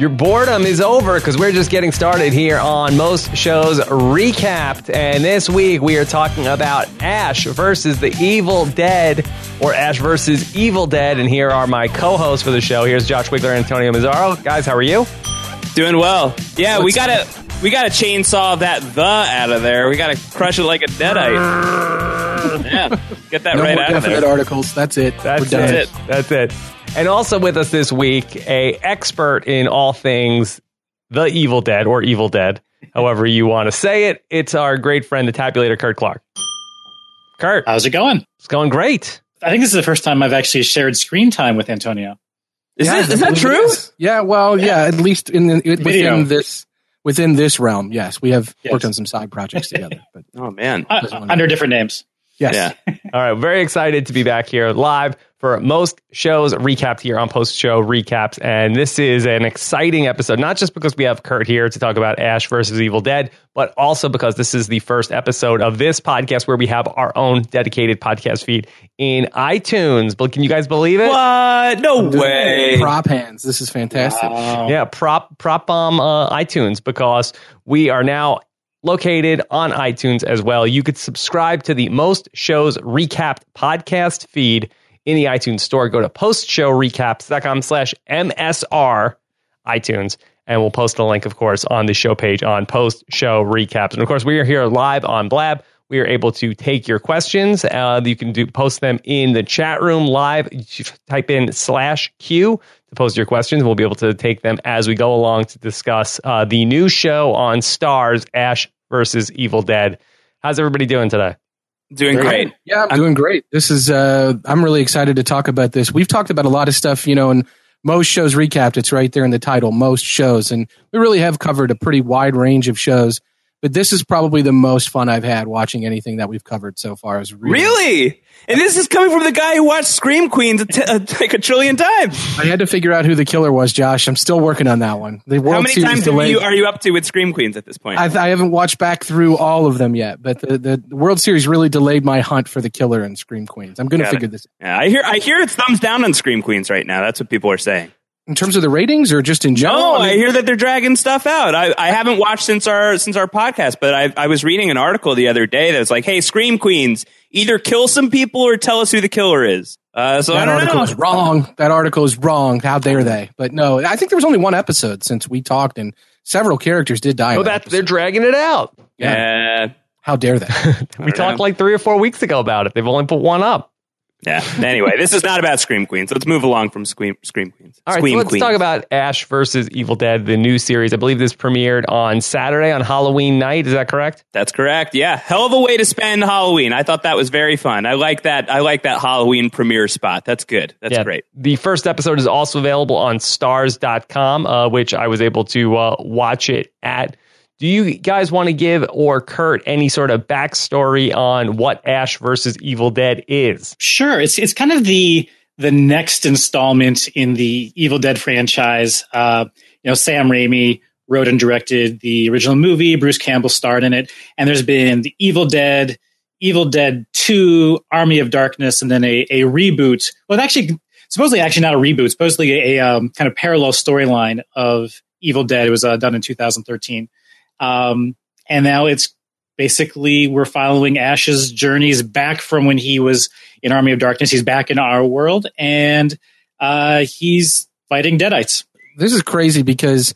Your boredom is over because we're just getting started here on most shows recapped. And this week we are talking about Ash versus the Evil Dead or Ash versus Evil Dead. And here are my co hosts for the show. Here's Josh Wigler and Antonio Mazzaro. Guys, how are you? Doing well. Yeah, we gotta we gotta chainsaw that the out of there. We gotta crush it like a deadite. yeah, get that No right more out of there. articles. That's it. That's We're done. it. That's it. And also with us this week, a expert in all things the Evil Dead or Evil Dead, however you want to say it. It's our great friend, the tabulator, Kurt Clark. Kurt, How's it going? it's going great. I think this is the first time I've actually shared screen time with Antonio. Is, Yeah, it, is that true? it is. Yeah. Well, yeah. At least in the, it, Video. within this within this realm, yes, we have Yes. worked on some side projects together. But Oh man. Uh, under different names. yes, Yeah. All right, very excited to be back here live for most shows recapped here on post show recaps. And this is an exciting episode, not just because we have Kurt here to talk about Ash versus Evil Dead, but also because this is the first episode of this podcast where we have our own dedicated podcast feed in iTunes. But can you guys believe it? What? No way. prop hands. This is fantastic. Wow. Yeah, prop prop bomb uh, iTunes because we are now located on iTunes as well. You could subscribe to the most shows recapped podcast feed in the iTunes store. Go to postshowrecaps.com slash MSR iTunes. And we'll post a link, of course, on the show page on post show recaps. And of course, we are here live on Blab. We are able to take your questions. Uh, you can do post them in the chat room live. Type in slash Q to post your questions. We'll be able to take them as we go along to discuss uh, the new show on Starz, Ash versus Evil Dead. How's everybody doing today? Doing Very great. good. Yeah, I'm doing great. This is uh I'm really excited to talk about this. We've talked about a lot of stuff, you know, and most shows recapped. It's right there in the title, most shows, and we really have covered a pretty wide range of shows. But this is probably the most fun I've had watching anything that we've covered so far. Is really, Really? And this is coming from the guy who watched Scream Queens a t- uh, like a trillion times. I had to figure out who the killer was, Josh. I'm still working on that one. The World How many Series times delayed. you, are you up to with Scream Queens at this point? I, I haven't watched back through all of them yet, but the, the World Series really delayed my hunt for the killer in Scream Queens. I'm going to figure it. this yeah, I hear I hear it's thumbs down on Scream Queens right now. That's what people are saying. In terms of the ratings or just in general. No, I I hear that they're dragging stuff out. I, I haven't watched since our since our podcast, but I, I was reading an article the other day that was like, "Hey, Scream Queens, either kill some people or tell us who the killer is." Uh, so I that don't article know. is wrong. That article is wrong. How dare they? But no, I think there was only one episode since we talked, and several characters did die. Oh, that that they're dragging it out. Yeah, How dare they? We talked know. like three or four weeks ago about it. They've only put one up. Yeah. Anyway, this is not about Scream Queens. Let's move along from Scream Scream Queens. All right, Scream so let's Queens. talk about Ash versus Evil Dead, the new series. I believe this premiered on Saturday on Halloween night. Is that correct? That's correct. Yeah, hell of a way to spend Halloween. I thought that was very fun. I like that. I like that Halloween premiere spot. That's good. That's Yeah. great. The first episode is also available on starz.com, uh, which I was able to uh, watch it at. Do you guys want to give or Kurt any sort of backstory on what Ash versus Evil Dead is? Sure. It's it's kind of the the next installment in the Evil Dead franchise. Uh, you know, Sam Raimi wrote and directed the original movie. Bruce Campbell starred in it, and there's been the Evil Dead, Evil Dead Two, Army of Darkness, and then a, a reboot. Well, actually, supposedly actually not a reboot. Supposedly a, a um, kind of parallel storyline of Evil Dead. It was uh, done in 2013, um, and now it's basically we're following Ash's journeys back from when he was in Army of Darkness. He's back in our world, and uh, he's fighting Deadites. this is crazy because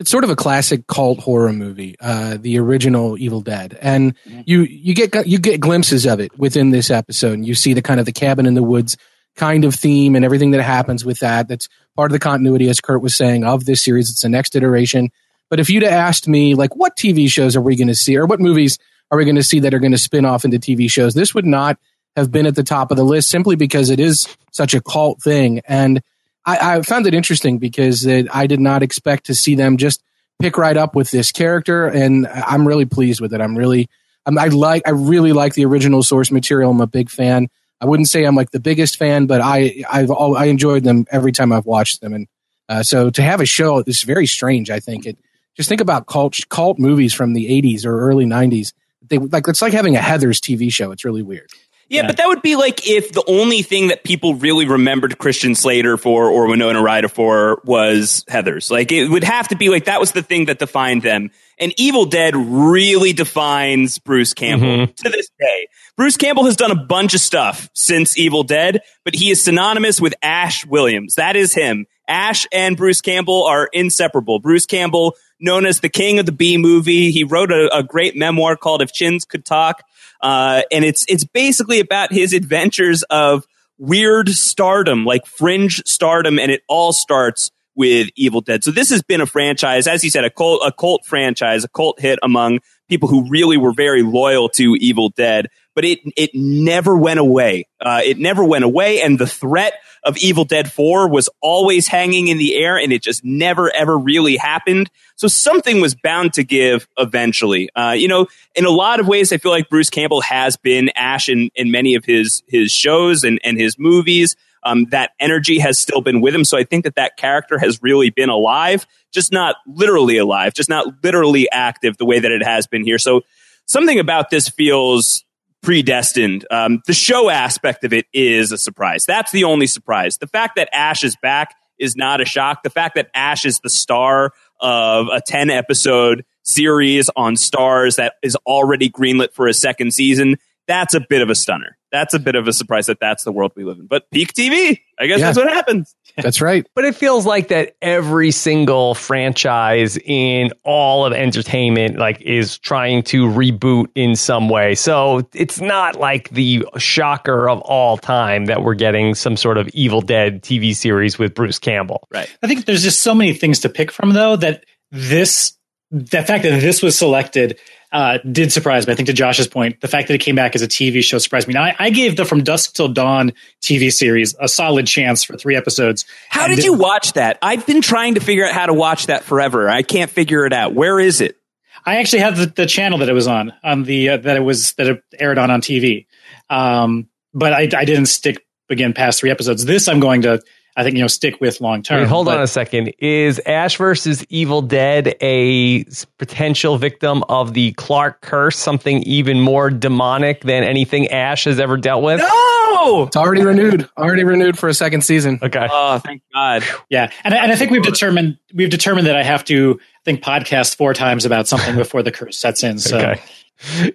it's sort of a classic cult horror movie, uh, the original Evil Dead, and you you get you get glimpses of it within this episode. And you see the kind of the cabin in the woods kind of theme and everything that happens with that. That's part of the continuity, as Kurt was saying, of this series. It's the next iteration. But if you'd have asked me, like, what TV shows are we going to see, or what movies are we going to see that are going to spin off into TV shows, this would not have been at the top of the list simply because it is such a cult thing. And I, I found it interesting because it, I did not expect to see them just pick right up with this character, and I'm really pleased with it. I'm really, I'm, I like, I really like the original source material. I'm a big fan. I wouldn't say I'm like the biggest fan, but I, I've, al- I enjoyed them every time I've watched them, and uh, so to have a show is very strange. I think it. Just think about cult cult movies from the '80s or early '90s. They like it's like having a Heathers TV show. It's really weird. Yeah, but that would be like if the only thing that people really remembered Christian Slater for or Winona Ryder for was Heathers. Like it would have to be like that was the thing that defined them. And Evil Dead really defines Bruce Campbell mm-hmm. to this day. Bruce Campbell has done a bunch of stuff since Evil Dead, but he is synonymous with Ash Williams. That is him. Ash and Bruce Campbell are inseparable. Bruce Campbell, known as the king of the B movie, he wrote a, a great memoir called If Chins Could Talk. Uh, and it's, it's basically about his adventures of weird stardom, like fringe stardom. And it all starts with Evil Dead. So this has been a franchise, as you said, a cult, a cult franchise, a cult hit among people who really were very loyal to Evil Dead. But it it never went away. Uh, it never went away, and the threat of Evil Dead Four was always hanging in the air, and it just never ever really happened. So something was bound to give eventually. Uh, you know, in a lot of ways, I feel like Bruce Campbell has been Ash in in many of his his shows and and his movies um, that energy has still been with him. So I think that that character has really been alive, just not literally alive, just not literally active the way that it has been here. So something about this feels predestined. Um, the show aspect of it is a surprise. That's the only surprise. The fact that Ash is back is not a shock. The fact that Ash is the star of a 10 episode series on Starz that is already greenlit for a second season, that's a bit of a stunner. That's a bit of a surprise that that's the world we live in. But peak TV, I guess Yeah. that's what happens. That's right. But it feels like that every single franchise in all of entertainment like is trying to reboot in some way. So it's not like the shocker of all time that we're getting some sort of Evil Dead TV series with Bruce Campbell. Right. I think there's just so many things to pick from, though, that this, the fact that this was selected uh, did surprise me. I think to Josh's point, the fact that it came back as a TV show surprised me. Now, I, I gave the From Dusk Till Dawn TV series a solid chance for three episodes. How did you watch that? I've been trying to figure out how to watch that forever. I can't figure it out. Where is it? I actually have the, the channel that it was on, on the uh, that it was that it aired on on TV, um, but I, I didn't stick again past three episodes. This I'm going to, I think, you know, stick with long term. Wait, hold But- on a second. Is Ash versus Evil Dead a potential victim of the Clark curse, something even more demonic than anything Ash has ever dealt with? No. It's already renewed. Already renewed for a second season. Okay. Oh, thank God. Yeah, and, I- and I think we've determined we've determined that I have to I think podcast four times about something before the curse sets in. So Okay.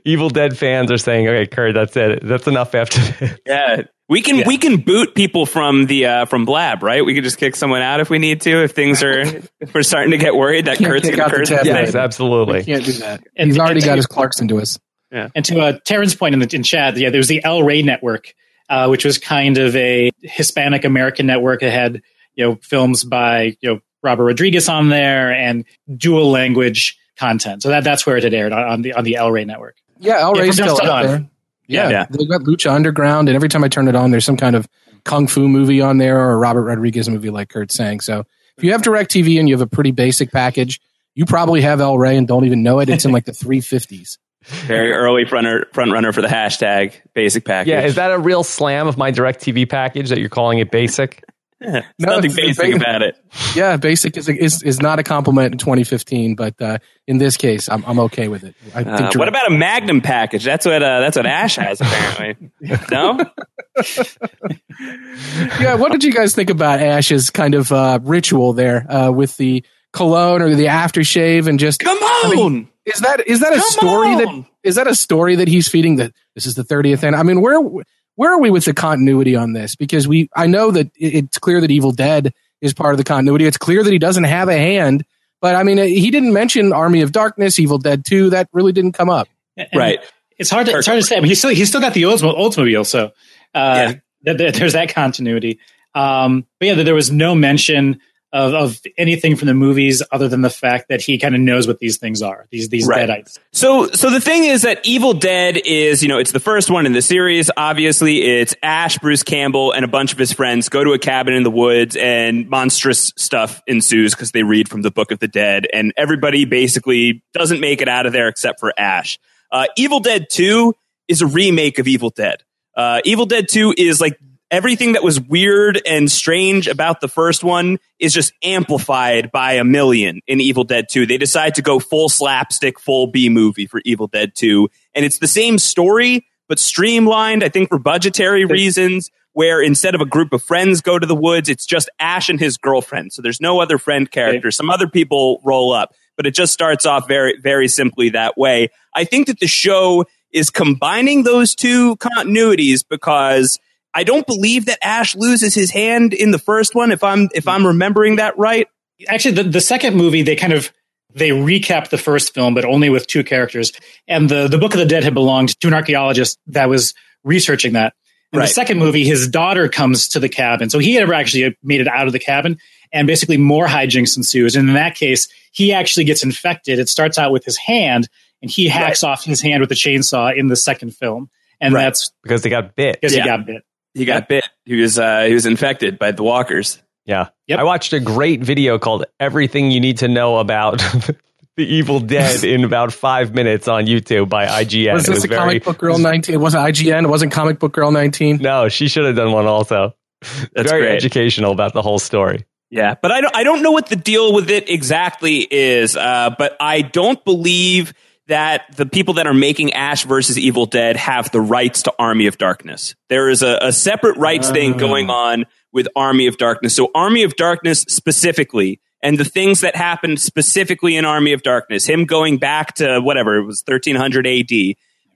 Evil Dead fans are saying, okay, Kurt, that's it. That's enough after this. Yeah. We can we can boot people from the uh, from Blab, right? We could just kick someone out if we need to. If things are if we're starting to get worried that Kurt's going to curse. tab. Yeah. Yes, absolutely. Can't do that. And- He's already and- got his Clarkson to us. Yeah. and to uh, Terrence's point in the in chat, yeah, there was the El Rey Network, uh, which was kind of a Hispanic American network that had you know films by you know Robert Rodriguez on there and dual language content. So that that's where it had aired on, on the on the El Rey Network. Yeah, El Yeah, Rey's from still dusk till out dawn. there. Yeah, Yeah. they've got Lucha Underground, and every time I turn it on, there's some kind of kung fu movie on there or a Robert Rodriguez movie, like Kurt's saying. So if you have DirecTV and you have a pretty basic package, you probably have El Rey and don't even know it. It's in like the 350s. Very early front front runner for the hashtag basic package. Yeah, is that a real slam of my DirecTV package that you're calling it basic? No, nothing basic it's- about it. Yeah, basic is is, is not a compliment in 2015, but uh, in this case, I'm I'm okay with it. I Uh, think what about a Magnum package? That's what uh, that's what Ash has apparently. no, yeah, what did you guys think about Ash's kind of uh, ritual there uh, with the cologne or the aftershave and just come I on. mean, is that is that a Come story on. that is that a story that he's feeding that this is the 30th and I mean where where are we with the continuity on this because we I know that it's clear that Evil Dead is part of the continuity it's clear that he doesn't have a hand but I mean he didn't mention Army of Darkness Evil Dead 2 that really didn't come up And right. It's hard to it's hard to say. I mean, he's still he's still got the Oldsmobile, Oldsmobile so uh, th- th- there's that continuity. Um, but yeah, there was no mention of, of anything from the movies other than the fact that he kind of knows what these things are. These these Right. deadites. So, so the thing is that Evil Dead is, you know, it's the first one in the series. Obviously, it's Ash, Bruce Campbell, and a bunch of his friends go to a cabin in the woods, and monstrous stuff ensues because they read from the Book of the Dead, and everybody basically doesn't make it out of there except for Ash. Uh, Evil Dead Two is a remake of Evil Dead. Uh, Evil Dead Two is like everything that was weird and strange about the first one is just amplified by a million in Evil Dead 2. They decide to go full slapstick, full B movie for Evil Dead 2. And it's the same story, but streamlined, I think for budgetary reasons, where instead of a group of friends go to the woods, it's just Ash and his girlfriend. So there's no other friend character. Some other people roll up, but it just starts off very, very simply that way. I think that the show is combining those two continuities because I don't believe that Ash loses his hand in the first one, if I'm if I'm remembering that right. Actually, the, the second movie they kind of they recap the first film, but only with two characters. And the the Book of the Dead had belonged to an archaeologist that was researching that. In right. the second movie, his daughter comes to the cabin, so he never actually made it out of the cabin, and basically more hijinks ensues. And in that case, he actually gets infected. It starts out with his hand, and he hacks right. off his hand with a chainsaw in the second film, and right. that's because they got bit. Because yeah. he got bit. He got yep. bit. He was uh, he was infected by the walkers. Yeah. Yep. I watched a great video called Everything You Need to Know About The Evil Dead in about five minutes on YouTube by IGN. Was this it was a very, comic book girl 19? It wasn't IGN. It wasn't comic book girl 19. No, she should have done one also. That's very great. educational about the whole story. Yeah, but I don't, I don't know what the deal with it exactly is, uh, but I don't believe that the people that are making Ash versus Evil Dead have the rights to Army of Darkness. There is a, a separate rights uh. thing ah. going on with Army of Darkness. So Army of Darkness specifically, and the things that happened specifically in Army of Darkness, him going back to whatever it was 1300 AD.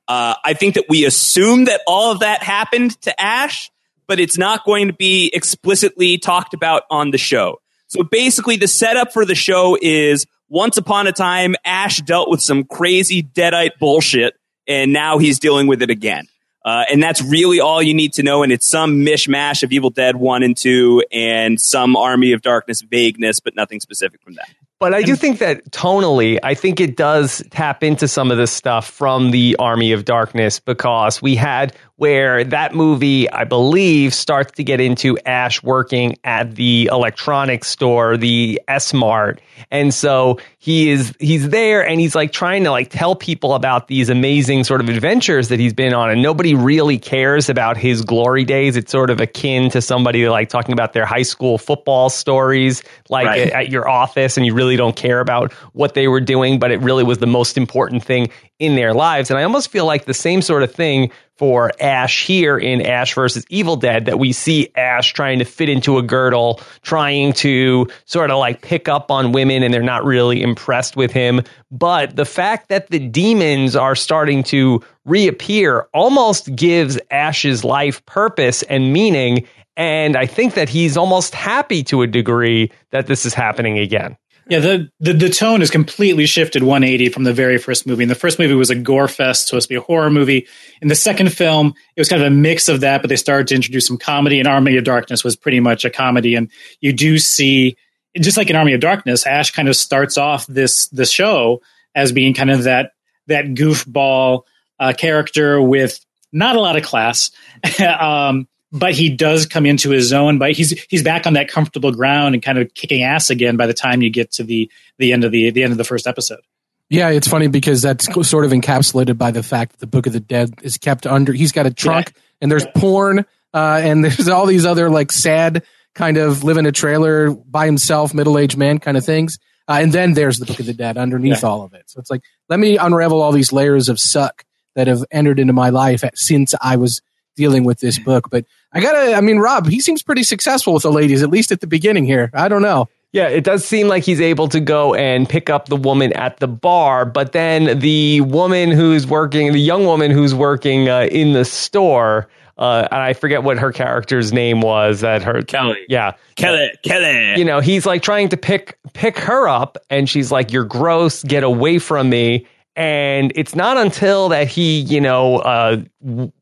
Uh, I think that we assume that all of that happened to Ash, but it's not going to be explicitly talked about on the show. So basically, the setup for the show is once upon a time, Ash dealt with some crazy deadite bullshit, and now he's dealing with it again. Uh, and that's really all you need to know. And it's some mishmash of Evil Dead 1 and 2 and some Army of Darkness vagueness, but nothing specific from that. But I do think that tonally, I think it does tap into some of the stuff from the Army of Darkness because we had where that movie, I believe, starts to get into Ash working at the electronics store, the S Mart. And so he is he's there and he's like trying to like tell people about these amazing sort of adventures that he's been on and nobody really cares about his glory days. It's sort of akin to somebody like talking about their high school football stories like right. at, at your office and you really don't care about what they were doing, but it really was the most important thing in their lives. And I almost feel like the same sort of thing for Ash here in Ash versus Evil Dead that we see Ash trying to fit into a girdle, trying to sort of like pick up on women and they're not really impressed with him. But the fact that the demons are starting to reappear almost gives Ash's life purpose and meaning. And I think that he's almost happy to a degree that this is happening again. Yeah, the, the, the tone has completely shifted 180 from the very first movie. And the first movie was a gore fest, supposed to be a horror movie. In the second film, it was kind of a mix of that, but they started to introduce some comedy. And Army of Darkness was pretty much a comedy. And you do see, just like in Army of Darkness, Ash kind of starts off this the show as being kind of that that goofball uh, character with not a lot of class. um, but he does come into his zone. But he's he's back on that comfortable ground and kind of kicking ass again by the time you get to the the end of the the end of the first episode. Yeah, it's funny because that's sort of encapsulated by the fact that the Book of the Dead is kept under. He's got a trunk, yeah. and there's porn, uh, and there's all these other like sad kind of live in a trailer by himself, middle aged man kind of things. Uh, and then there's the Book of the Dead underneath yeah. all of it. So it's like, let me unravel all these layers of suck that have entered into my life since I was dealing with this book. But I gotta, I mean, Rob, he seems pretty successful with the ladies, at least at the beginning here. I don't know. Yeah, it does seem like he's able to go and pick up the woman at the bar, but then the woman who's working, the young woman who's working uh, in the store, uh, and I forget what her character's name was. That her Kelly, yeah, Kelly, Kelly. You know, he's like trying to pick pick her up, and she's like, "You're gross, get away from me." And it's not until that he, you know, uh,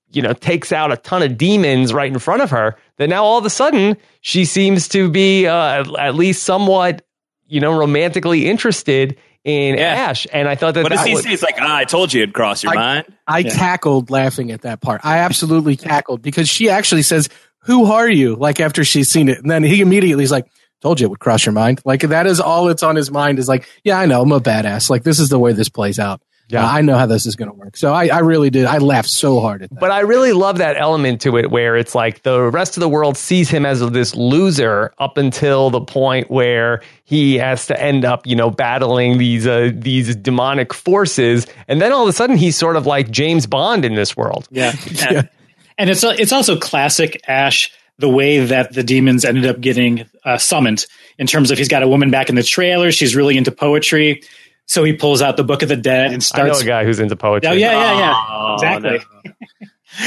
you know, takes out a ton of demons right in front of her, that now all of a sudden she seems to be uh, at least somewhat, you know, romantically interested in yeah. Ash. And I thought that. What does he say? He's like, ah, I told you it'd cross your I, mind. I yeah. cackled laughing at that part. I absolutely cackled because she actually says, Who are you? Like after she's seen it. And then he immediately is like, Told you it would cross your mind. Like that is all it's on his mind is like, Yeah, I know, I'm a badass. Like this is the way this plays out. Yeah. Uh, I know how this is going to work. So I, I really did. I laughed so hard at that. But I really love that element to it where it's like the rest of the world sees him as this loser up until the point where he has to end up, you know, battling these uh, these demonic forces, and then all of a sudden he's sort of like James Bond in this world. Yeah. yeah. And it's it's also classic Ash the way that the demons ended up getting uh, summoned in terms of he's got a woman back in the trailer, she's really into poetry. So he pulls out the Book of the Dead and starts. I know a guy who's into poetry. Oh, yeah, yeah, yeah. Oh, exactly.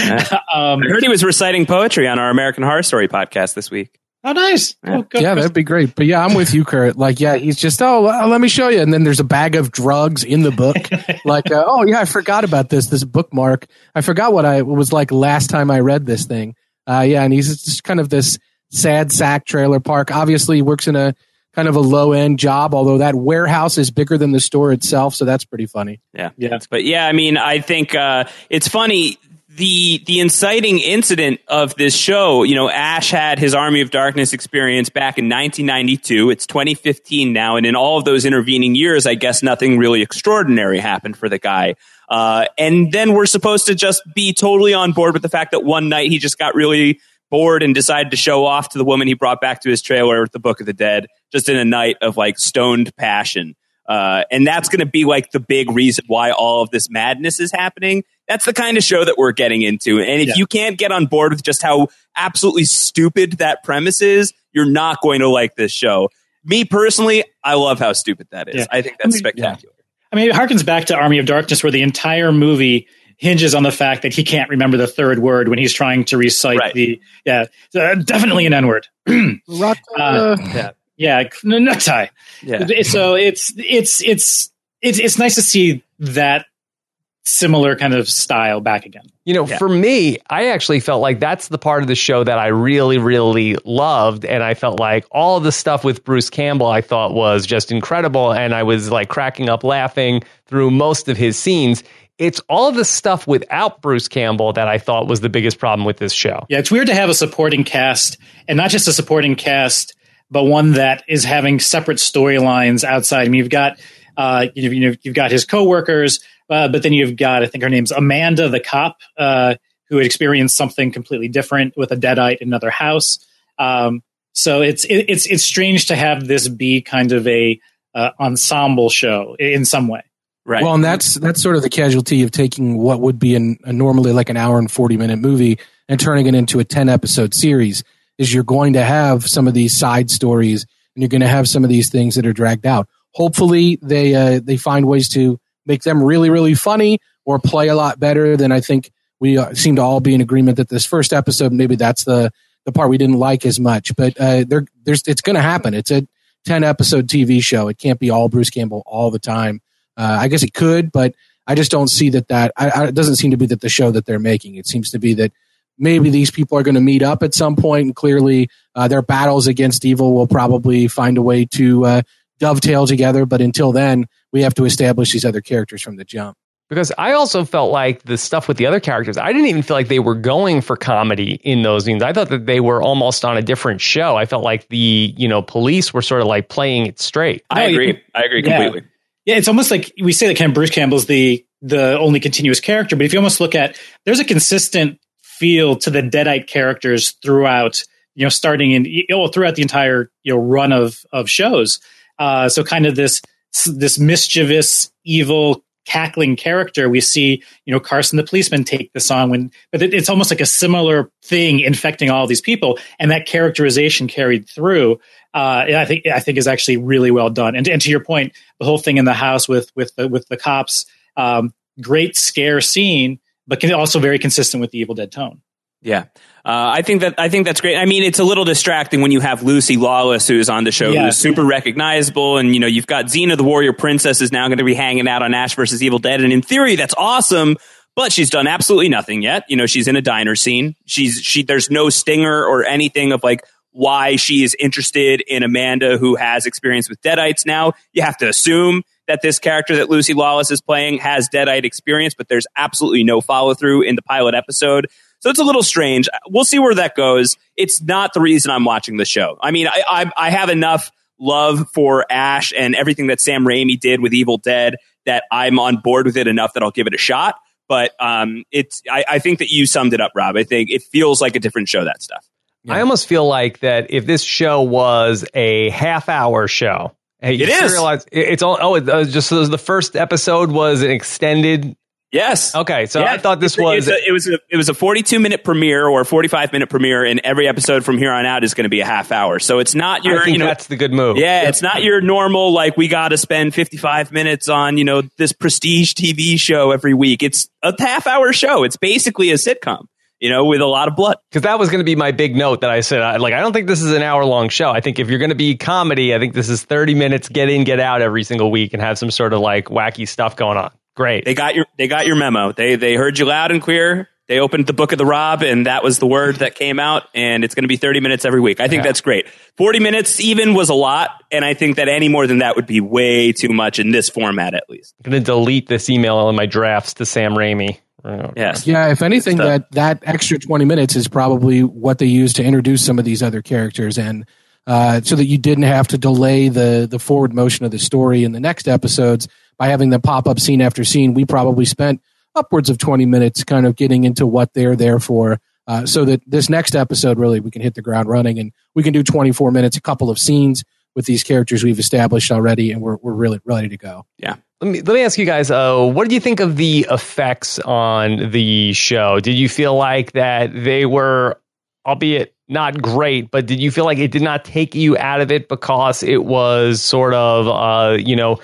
No. um, I heard he was reciting poetry on our American Horror Story podcast this week. Oh, nice. Yeah, oh, yeah that'd be great. But yeah, I'm with you, Kurt. Like, yeah, he's just, oh, let me show you. And then there's a bag of drugs in the book. like, uh, oh, yeah, I forgot about this, this bookmark. I forgot what I was like last time I read this thing. Uh, yeah, and he's just kind of this sad sack trailer park. Obviously, he works in a kind of a low end job, although that warehouse is bigger than the store itself. So that's pretty funny. Yeah. Yeah. But yeah, I mean, I think uh, it's funny. The the inciting incident of this show, you know, Ash had his Army of Darkness experience back in 1992. It's 2015 now, and in all of those intervening years, I guess nothing really extraordinary happened for the guy. Uh, and then we're supposed to just be totally on board with the fact that one night he just got really bored and decided to show off to the woman he brought back to his trailer with the Book of the Dead, just in a night of like stoned passion. Uh, and that's going to be like the big reason why all of this madness is happening. That's the kind of show that we're getting into. And if yeah. you can't get on board with just how absolutely stupid that premise is, you're not going to like this show. Me personally, I love how stupid that is. Yeah. I think that's I mean, spectacular. Yeah. I mean, it harkens back to Army of Darkness, where the entire movie hinges on the fact that he can't remember the third word when he's trying to recite right. the yeah uh, definitely an n word uh, yeah yeah nutai yeah so it's it's it's it's it's nice to see that similar kind of style back again you know yeah. for me i actually felt like that's the part of the show that i really really loved and i felt like all the stuff with bruce campbell i thought was just incredible and i was like cracking up laughing through most of his scenes it's all the stuff without Bruce Campbell that I thought was the biggest problem with this show. Yeah, it's weird to have a supporting cast, and not just a supporting cast, but one that is having separate storylines outside. I mean, you've got uh, you know, you know you've got his coworkers, uh, but then you've got I think her name's Amanda, the cop, uh, who had experienced something completely different with a deadite in another house. Um, so it's it, it's it's strange to have this be kind of a uh, ensemble show in some way. Right. Well, and that's that's sort of the casualty of taking what would be an, a normally like an hour and forty minute movie and turning it into a ten episode series. Is you're going to have some of these side stories and you're going to have some of these things that are dragged out. Hopefully, they uh, they find ways to make them really really funny or play a lot better than I think we uh, seem to all be in agreement that this first episode maybe that's the the part we didn't like as much. But uh, there, there's it's going to happen. It's a ten episode TV show. It can't be all Bruce Campbell all the time. Uh, I guess it could, but I just don't see that. That I, I, it doesn't seem to be that the show that they're making. It seems to be that maybe these people are going to meet up at some point, and clearly uh, their battles against evil will probably find a way to uh, dovetail together. But until then, we have to establish these other characters from the jump. Because I also felt like the stuff with the other characters, I didn't even feel like they were going for comedy in those scenes. I thought that they were almost on a different show. I felt like the, you know, police were sort of like playing it straight. I agree. I agree completely. Yeah. Yeah, it's almost like we say that Ken Bruce Campbell's the the only continuous character, but if you almost look at there's a consistent feel to the Deadite characters throughout, you know, starting in you throughout the entire you know run of of shows. Uh, so kind of this this mischievous, evil, cackling character. We see, you know, Carson the policeman take the song when, but it, it's almost like a similar thing infecting all these people, and that characterization carried through uh, I think I think is actually really well done. And, and to your point, the whole thing in the house with with the, with the cops, um, great scare scene, but also very consistent with the Evil Dead tone. Yeah, uh, I think that I think that's great. I mean, it's a little distracting when you have Lucy Lawless, who's on the show, yeah. who's super recognizable, and you know you've got Xena, the Warrior Princess, is now going to be hanging out on Ash versus Evil Dead, and in theory, that's awesome. But she's done absolutely nothing yet. You know, she's in a diner scene. She's she. There's no stinger or anything of like, why she is interested in Amanda, who has experience with Deadites now. You have to assume that this character that Lucy Lawless is playing has Deadite experience, but there's absolutely no follow through in the pilot episode. So it's a little strange. We'll see where that goes. It's not the reason I'm watching the show. I mean, I, I, I have enough love for Ash and everything that Sam Raimi did with Evil Dead that I'm on board with it enough that I'll give it a shot. But um, it's I, I think that you summed it up, Rob. I think it feels like a different show. That stuff. Yeah. I almost feel like that if this show was a half hour show, hey, it is. Realize it's all. Oh, it was just so the first episode was an extended Yes. Okay. So yeah. I thought this was a, it was a, it was a 42 minute premiere or a 45 minute premiere, and every episode from here on out is going to be a half hour. So it's not your. I think you know, that's the good move. Yeah, it's not your normal like we got to spend 55 minutes on you know this prestige TV show every week. It's a half hour show. It's basically a sitcom. You know, with a lot of blood. Because that was going to be my big note that I said. I, like, I don't think this is an hour long show. I think if you're going to be comedy, I think this is 30 minutes, get in, get out every single week, and have some sort of like wacky stuff going on. Great. They got your they got your memo. They they heard you loud and clear. They opened the book of the Rob, and that was the word that came out. And it's going to be 30 minutes every week. I think yeah. that's great. 40 minutes even was a lot, and I think that any more than that would be way too much in this format, at least. I'm going to delete this email in my drafts to Sam Raimi. Yes. Yeah. If anything, that that extra 20 minutes is probably what they use to introduce some of these other characters and. Uh, so that you didn't have to delay the the forward motion of the story in the next episodes by having them pop up scene after scene, we probably spent upwards of 20 minutes kind of getting into what they're there for. Uh, so that this next episode, really, we can hit the ground running and we can do 24 minutes, a couple of scenes with these characters we've established already, and we're, we're really ready to go. Yeah. Let me, let me ask you guys, uh, what did you think of the effects on the show? Did you feel like that they were, albeit not great, but did you feel like it did not take you out of it because it was sort of, uh, you know,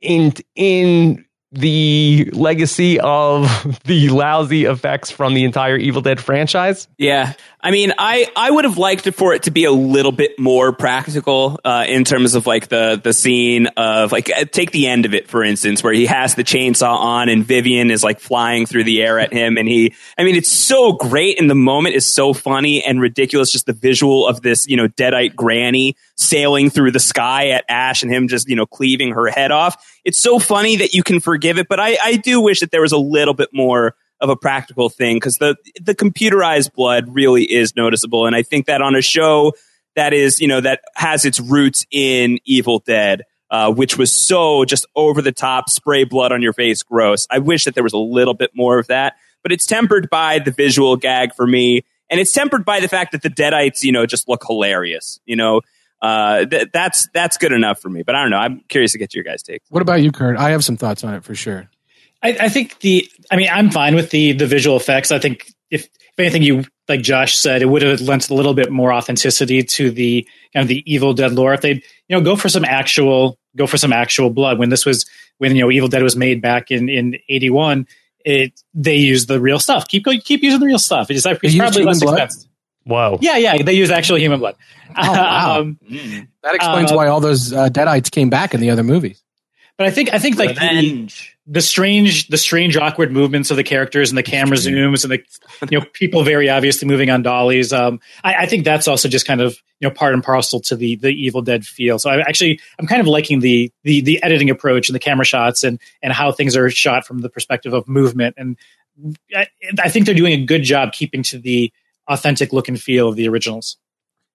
in in the legacy of the lousy effects from the entire Evil Dead franchise? Yeah. I mean, I, I would have liked for it to be a little bit more practical uh, in terms of like the the scene of like uh, take the end of it for instance, where he has the chainsaw on and Vivian is like flying through the air at him, and he. I mean, it's so great, and the moment is so funny and ridiculous. Just the visual of this, you know, deadite granny sailing through the sky at Ash and him just you know cleaving her head off. It's so funny that you can forgive it, but I I do wish that there was a little bit more of a practical thing because the the computerized blood really is noticeable, and I think that on a show that is you know that has its roots in Evil Dead. Uh, which was so just over the top, spray blood on your face, gross. I wish that there was a little bit more of that, but it's tempered by the visual gag for me, and it's tempered by the fact that the Deadites, you know, just look hilarious. You know, uh, th- that's that's good enough for me. But I don't know. I'm curious to get your guys' take. What about you, Kurt? I have some thoughts on it for sure. I, I, think the. I mean, I'm fine with the the visual effects. I think if if anything, you like Josh said, it would have lent a little bit more authenticity to the kind of the Evil Dead lore. If they you know go for some actual go for some actual blood when this was when you know Evil Dead was made back in in '81. It they used the real stuff. Keep keep using the real stuff. It's, it's probably less blood? expensive. Whoa. Yeah, yeah, they use actual human blood. Oh, wow. um, that explains uh, why all those uh, Deadites came back in the other movies. But I think I think like Revenge the strange the strange awkward movements of the characters and the camera zooms and the you know people very obviously moving on dollies um, I, I, think that's also just kind of you know part and parcel to the the evil dead feel so i actually i'm kind of liking the the the editing approach and the camera shots and and how things are shot from the perspective of movement and I, I think they're doing a good job keeping to the authentic look and feel of the originals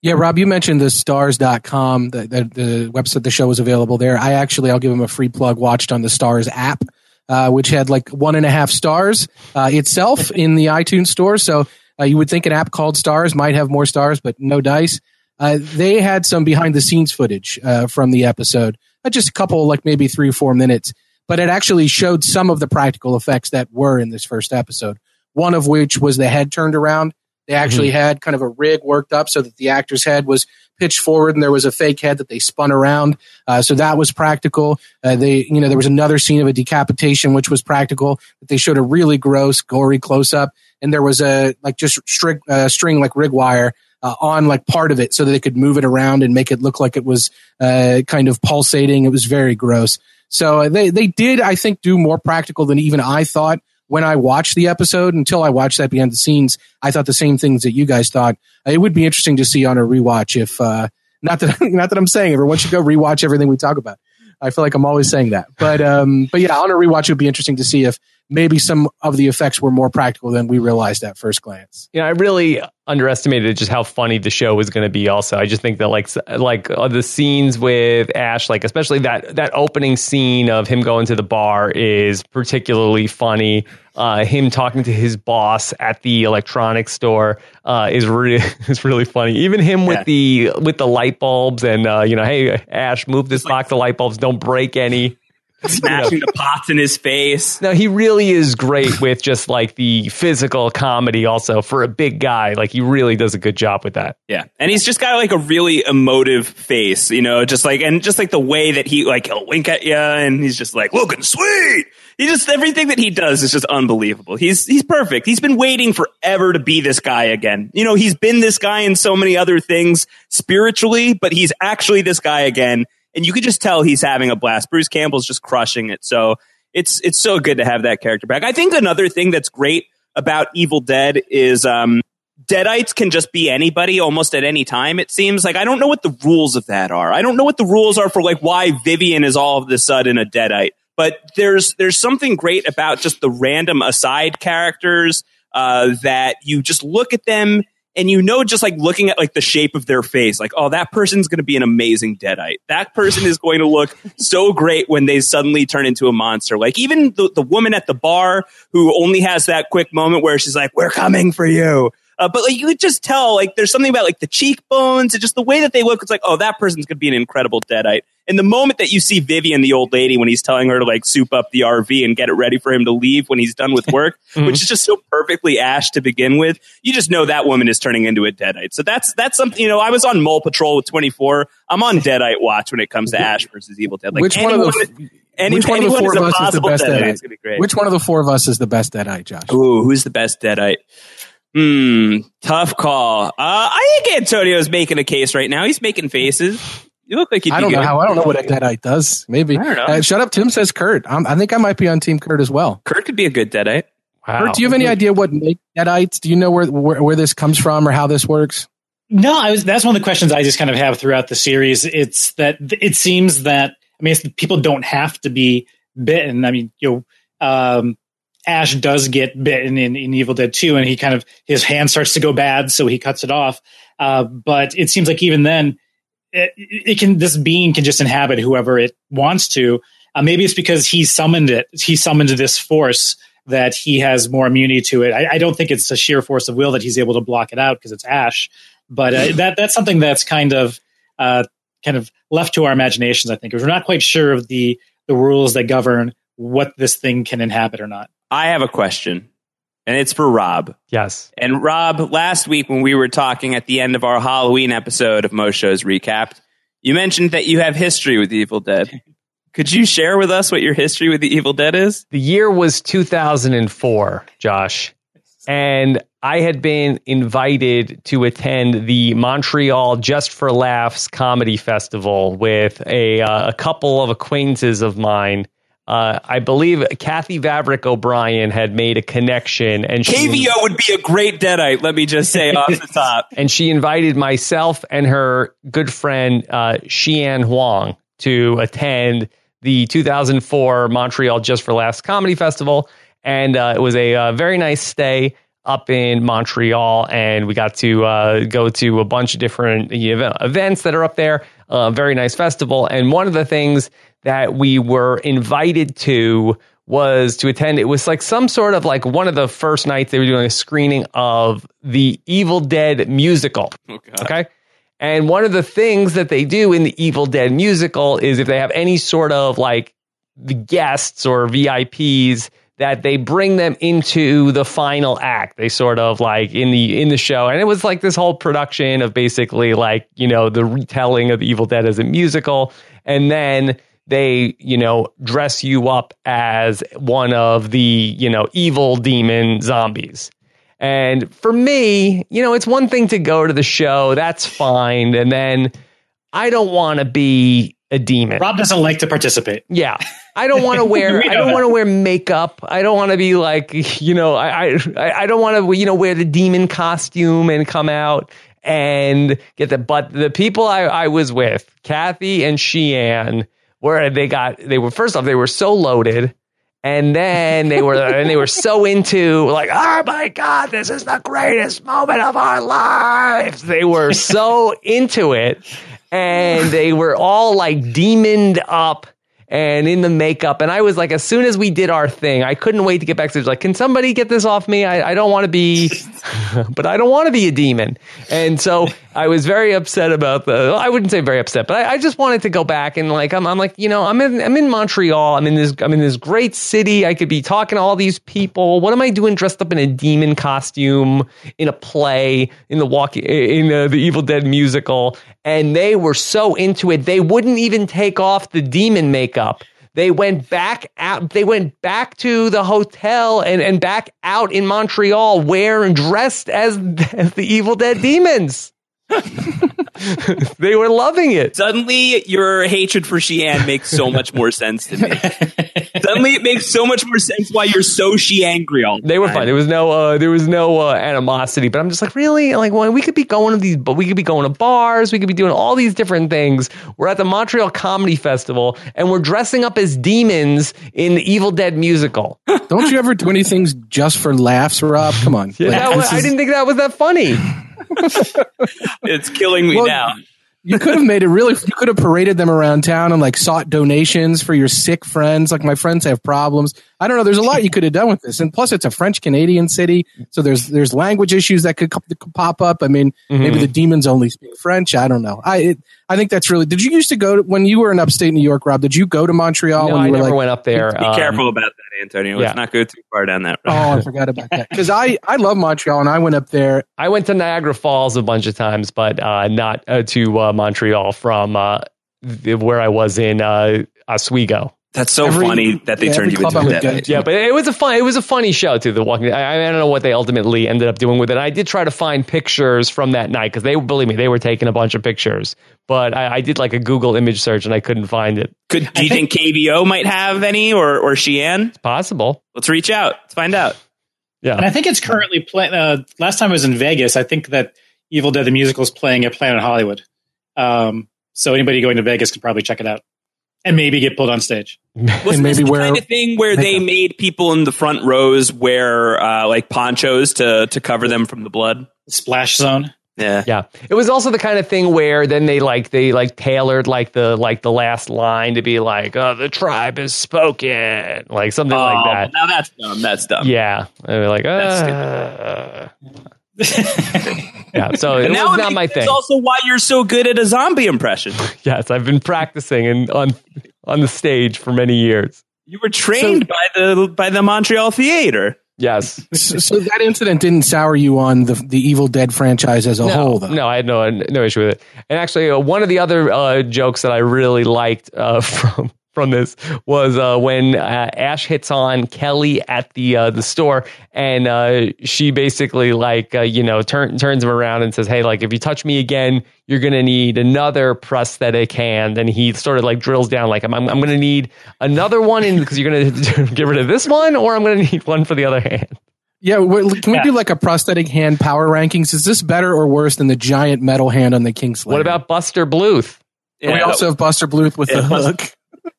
yeah, Rob, you mentioned the starz.com, the, the, the website the show was available there. I actually, I'll give him a free plug, watched on the Starz app uh, which had like one and a half stars uh, itself in the iTunes store. So uh, you would think an app called Starz might have more stars, but no dice. Uh, they had some behind the scenes footage uh, from the episode, just a couple, like maybe three or four minutes, but it actually showed some of the practical effects that were in this first episode. One of which was the head turned around. They actually mm-hmm. had kind of a rig worked up so that the actor's head was pitched forward and there was a fake head that they spun around. Uh, so that was practical. Uh, they, you know, there was another scene of a decapitation, which was practical. but they showed a really gross, gory close up. And there was a, like just string, uh, string like rig wire uh, on like part of it so that they could move it around and make it look like it was uh, kind of pulsating. It was very gross. So uh, they, they did, I think, do more practical than even I thought when I watched the episode, until I watched that behind the scenes, I thought the same things that you guys thought. It would be interesting to see on a rewatch if, uh, not that, not that I'm saying everyone should go rewatch everything we talk about. I feel like I'm always saying that, but, um, but yeah, on a rewatch, it would be interesting to see if maybe some of the effects were more practical than we realized at first glance. Know, I really underestimated just how funny the show was going to be. Also, I just think that like like uh, the scenes with Ash, like especially that that opening scene of him going to the bar is particularly funny. Uh, him talking to his boss at the electronics store uh, is really is really funny. Even him with the with the light bulbs and uh, you know, hey Ash, move this box of light bulbs, don't break any smashing the pots in his face. No, he really is great with just like the physical comedy. Also, for a big guy, like he really does a good job with that. Yeah, and he's just got like a really emotive face, you know, just like and just like the way that he like he'll wink at you, and he's just like looking sweet. He just everything that he does is just unbelievable. He's he's perfect. He's been waiting forever to be this guy again. You know, he's been this guy in so many other things spiritually, but he's actually this guy again and you could just tell he's having a blast. Bruce Campbell's just crushing it. So it's it's so good to have that character back. I think another thing that's great about Evil Dead is um, Deadites can just be anybody almost at any time. It seems like I don't know what the rules of that are. I don't know what the rules are for like why Vivian is all of a sudden a Deadite. But there's there's something great about just the random aside characters uh, that you just look at them and you know just like looking at like the shape of their face like oh that person's going to be an amazing deadite. That person is going to look so great when they suddenly turn into a monster. Like even the, the woman at the bar who only has that quick moment where she's like we're coming for you uh, but like you could just tell, like there's something about like the cheekbones and just the way that they look. It's like, oh, that person's gonna be an incredible deadite. And the moment that you see Vivian, the old lady, when he's telling her to like soup up the RV and get it ready for him to leave when he's done with work, mm-hmm. which is just so perfectly Ash to begin with, you just know that woman is turning into a deadite. So that's that's something. You know, I was on Mole Patrol with 24. I'm on Deadite watch when it comes to Ash versus Evil Dead. Like which one of the any, which one of the four of us is the best deadite? deadite? Which one of the four of us is the best deadite, Josh? Ooh, who's the best deadite? Hmm, tough call. Uh, I think Antonio's making a case right now. He's making faces. You look like he'd I don't know how. I don't know what a deadite does. Maybe. I don't know. Uh, shut up. Tim says Kurt. I'm, i think I might be on Team Kurt as well. Kurt could be a good deadite. Wow. Kurt, do you have any idea what make deadites? Do you know where, where where this comes from or how this works? No, I was. That's one of the questions I just kind of have throughout the series. It's that it seems that I mean, people don't have to be bitten. I mean, you know, um, Ash does get bitten in, in Evil Dead 2 and he kind of, his hand starts to go bad, so he cuts it off. Uh, but it seems like even then, it, it, can, this being can just inhabit whoever it wants to. Uh, maybe it's because he summoned it, he summoned this force that he has more immunity to it. I, I don't think it's a sheer force of will that he's able to block it out because it's Ash. But uh, that, that's something that's kind of, uh, kind of left to our imaginations, I think. We're not quite sure of the, the rules that govern what this thing can inhabit or not. I have a question, and it's for Rob. Yes. And Rob, last week when we were talking at the end of our Halloween episode of Most Shows Recapped, you mentioned that you have history with Evil Dead. Could you share with us what your history with the Evil Dead is? The year was 2004, Josh. And I had been invited to attend the Montreal Just for Laughs Comedy Festival with a, uh, a couple of acquaintances of mine uh, I believe Kathy Vavrick O'Brien had made a connection, and she, KVO would be a great deadite. Let me just say off the top. And she invited myself and her good friend uh, Xian Huang to attend the 2004 Montreal Just for Laughs Comedy Festival, and uh, it was a uh, very nice stay up in Montreal, and we got to uh, go to a bunch of different events that are up there. A very nice festival, and one of the things that we were invited to was to attend. It was like some sort of like one of the first nights they were doing a screening of the Evil Dead musical. Oh, okay. And one of the things that they do in the Evil Dead musical is if they have any sort of like the guests or VIPs that they bring them into the final act. They sort of like in the in the show, and it was like this whole production of basically like you know the retelling of the Evil Dead as a musical, and then they, you know, dress you up as one of the, you know, evil demon zombies. And for me, you know, it's one thing to go to the show, that's fine. And then I don't want to be a demon. Rob doesn't like to participate. Yeah. I don't want to wear I don't want to wear makeup. I don't want to be like, you know, I I, I don't want to, you know, wear the demon costume and come out and get the but the people I, I was with, Kathy and Sheehan, where they got they were first off they were so loaded And then they were and they were so into like, oh my god, this is the greatest moment of our lives. They were so into it, and they were all like demoned up and in the makeup. And I was like, as soon as we did our thing, I couldn't wait to get backstage. Like, can somebody get this off me? I, I don't want to be, but I don't want to be a demon. And so I was very upset about the. I wouldn't say very upset, but I, I, just wanted to go back and like I'm, I'm like you know I'm in I'm in Montreal. I'm in this I'm in this great city. I could be talking to all these people. What am I doing dressed up in a demon costume in a play in the walk in uh, the Evil Dead musical? And they were so into it, they wouldn't even take off the demon makeup. They went back out. They went back to the hotel and, and back out in Montreal, wearing dressed as, as the Evil Dead demons. they were loving it. Suddenly, your hatred for Sheehan makes so much more sense to me. Suddenly, it makes so much more sense why you're so she angry all the They were time. fun. There was no, uh, there was no uh, animosity. But I'm just like, really, like, well, we could be going to these, but we could be going to bars. We could be doing all these different things. We're at the Montreal Comedy Festival, and we're dressing up as demons in the Evil Dead musical. Don't you ever do anything just for laughs, Rob? Come on. Yeah, Like, that was, this I didn't think that was that funny. It's killing me Well, now. you could have made it really. You could have paraded them around town and like sought donations for your sick friends. Like my friends have problems. I don't know. There's a lot you could have done with this, and plus it's a French Canadian city, so there's there's language issues that could, could pop up. I mean, maybe the demons only speak French. I don't know. I it, I think that's really. Did you used to go to, when you were in upstate New York, Rob? Did you go to Montreal no, when I were never like? went up there. Be Um, careful about that, Antonio. yeah. Let's not go too far down that road. Oh, I forgot about that because I I love Montreal and I went up there. I went to Niagara Falls a bunch of times, but uh, not uh, to uh, Montreal from uh, where I was in uh, Oswego. That's so Every- funny that they yeah, turned you into club I a dead. go man. to. Yeah, but it was a fun. It was a funny show too. The Walking. I, I don't know what they ultimately ended up doing with it. I did try to find pictures from that night because they believe me, they were taking a bunch of pictures. But I, I did like a Google image search and I couldn't find it. Could do you think, KBO might have any or or Sheehan? It's possible. Let's reach out. Let's find out. Yeah. And I think it's currently playing. Uh, last time I was in Vegas, I think that Evil Dead the musical is playing at Planet Hollywood. Um, so anybody going to Vegas could probably check it out and maybe get pulled on stage. Wasn't maybe this the wear kind of thing where they makeup. made people in the front rows wear uh, like ponchos to to cover them from the blood? Splash Zone. Yeah. Yeah. It was also the kind of thing where then they like they like tailored like the like the last line to be like, "Oh, the tribe has spoken," like something Oh, like that. Now that's dumb. That's dumb. Yeah, and we're like, That's uh, yeah. So it And was it not my makes sense thing. also why you're so good at a zombie impression. yes, I've been practicing and on on the stage for many years. You were trained by the by the Montreal Theater. Yes. So, so that incident didn't sour you on the the Evil Dead franchise as a no, whole, though. no, I had no no issue with it. And actually, uh, one of the other uh, jokes that I really liked uh, from from this was uh, when uh, Ash hits on Kelly at the uh, the store, and uh, she basically like uh, you know turn, turns him around and says, "Hey, like if you touch me again, you're gonna need another prosthetic hand." And he sort of like drills down, like I'm I'm, I'm gonna need another one because you're gonna get rid of this one, or I'm gonna need one for the other hand. Yeah, wait, can we Yeah. do like a prosthetic hand power rankings? Is this better or worse than the giant metal hand on the Kingslayer? What about Buster Bluth? we also have Buster Bluth with Yeah, the hook.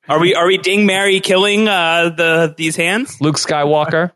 Are we are we ding Mary killing uh, the these hands? Luke Skywalker.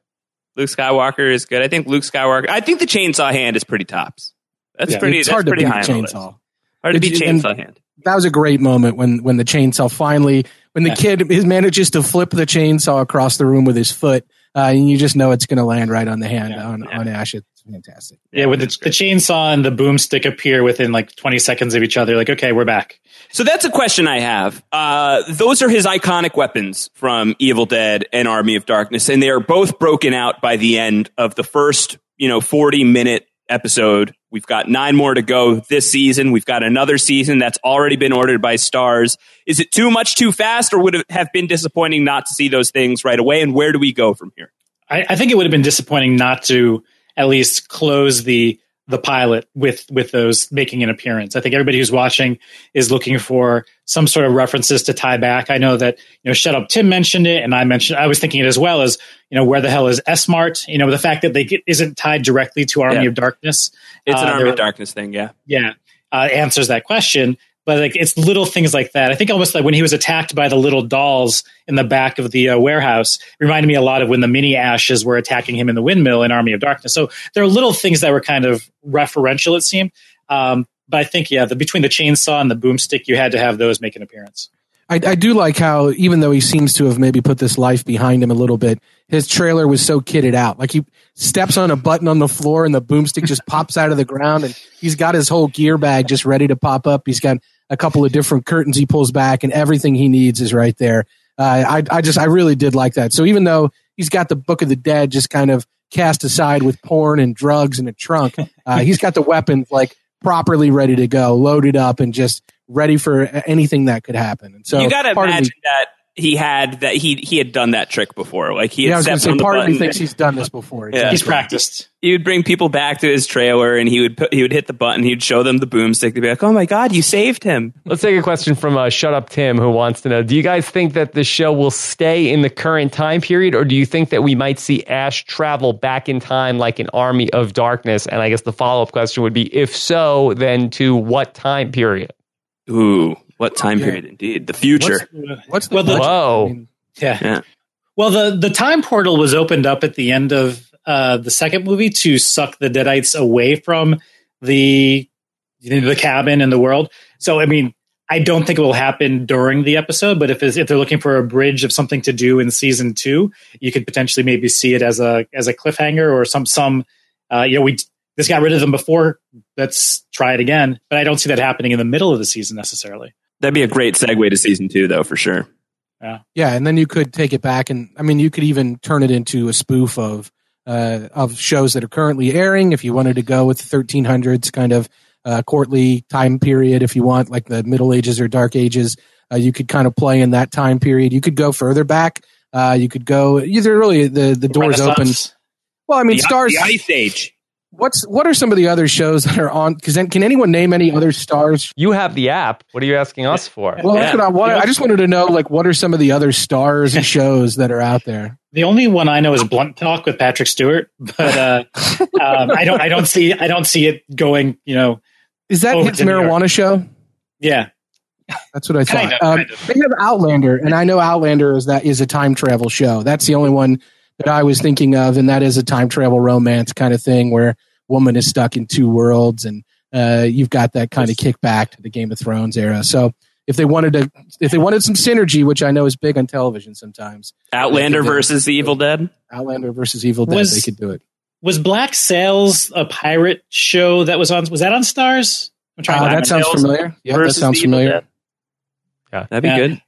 Luke Skywalker is good. I think Luke Skywalker. I think the chainsaw hand is pretty tops. That's Yeah, pretty. it's that's hard to pretty beat high on the list. chainsaw. Hard to beat Did and- chainsaw hand. That was a great moment when when the chainsaw finally when the Yeah. kid his manages to flip the chainsaw across the room with his foot, uh, and you just know it's going to land right on the hand Yeah, on, yeah. on Ash. It's fantastic. Yeah, with the, the chainsaw and the boomstick appear within like 20 seconds of each other. Like, okay, we're back. So that's a question I have. Uh, those are his iconic weapons from Evil Dead and Army of Darkness, and they are both broken out by the end of the first, you know, forty minute episode. We've got nine more to go this season. We've got another season that's already been ordered by Starz. Is it too much, too fast, or would it have been disappointing not to see those things right away? And where do we go from here? I, I think it would have been disappointing not to at least close the the pilot with with those making an appearance. I think everybody who's watching is looking for some sort of references to tie back. I know that you know, shut up. Tim mentioned it, and I mentioned I was thinking it as well as you know, where the hell is S Mart? You know, the fact that they get, isn't tied directly to Army Yeah. of Darkness. It's an Uh, Army of Darkness thing, yeah. yeah, uh, answers that question. But like it's little things like that. I think almost like when he was attacked by the little dolls in the back of the uh, warehouse reminded me a lot of when the mini ashes were attacking him in the windmill in Army of Darkness. So there are little things that were kind of referential, it seemed. Um, but I think yeah, the, between the chainsaw and the boomstick, you had to have those make an appearance. I, I do like how even though he seems to have maybe put this life behind him a little bit, his trailer was so kitted out. Like he steps on a button on the floor and the boomstick just pops out of the ground, and he's got his whole gear bag just ready to pop up. He's got a couple of different curtains he pulls back, and everything he needs is right there. Uh, I, I just, I really did like that. So even though he's got the Book of the Dead just kind of cast aside with porn and drugs in a trunk, uh, he's got the weapons like properly ready to go, loaded up, and just ready for anything that could happen. And so you got to me- imagine that he had that he he had done that trick before. Like he had yeah, I was going to stepped say on the part of me thinks he's done this before. Yeah. He's practiced. he would bring people back to his trailer and he would put, he would hit the button. He'd show them the boomstick. They'd be like, "Oh my god, you saved him!" Let's take a question from uh, Shut Up Tim, who wants to know: Do you guys think that the show will stay in the current time period, or do you think that we might see Ash travel back in time, like an Army of Darkness? And I guess the follow up question would be: If so, then to what time period? Ooh, what time Yeah. period? Indeed, the future. What's the Well, the- budget? Whoa. I mean, Yeah. Yeah. Well, the the time portal was opened up at the end of uh, the second movie to suck the Deadites away from the the cabin and the world. So, I mean, I don't think it will happen during the episode, but if it's, if they're looking for a bridge of something to do in season two, you could potentially maybe see it as a as a cliffhanger or some some uh, you know we this got rid of them before. Let's try it again, but I don't see that happening in the middle of the season necessarily. That'd be a great segue to season two, though, for sure. Yeah, Yeah, and then you could take it back, and I mean, you could even turn it into a spoof of uh, of shows that are currently airing. If you wanted to go with the 1300s kind of uh, courtly time period, if you want like the Middle Ages or Dark Ages, uh, you could kind of play in that time period. You could go further back. Uh, you could go either really the the doors open. Well, I mean, the, stars. the Ice Age. What's what are some of the other shows that are on? Because can anyone name any other Starz? You have the app. What are you asking us for? Well, that's Yeah. what I wanted. I just wanted to know, like, what are some of the other Starz and shows that are out there? The only one I know is Blunt Talk with Patrick Stewart, but uh, um, I don't I don't see I don't see it going. You know, Is that Over his to New York. marijuana show? yeah, That's what I thought. Kind of, um, kind of. They have Outlander, and I know Outlander is that is a time travel show. That's the only one that I was thinking of, and that is a time travel romance kind of thing where woman is stuck in two worlds, and uh, you've got that kind of kickback to the Game of Thrones era. So if they wanted to, if they wanted some synergy, which I know is big on television sometimes, Outlander They could do- versus the Evil Dead. Outlander versus Evil Dead, Was- they could do it. was Black Sails a pirate show that was on? Was that on Starz? I'm Uh, to that sounds Sails familiar. Yeah, that sounds familiar. Yeah, that'd be Yeah. good.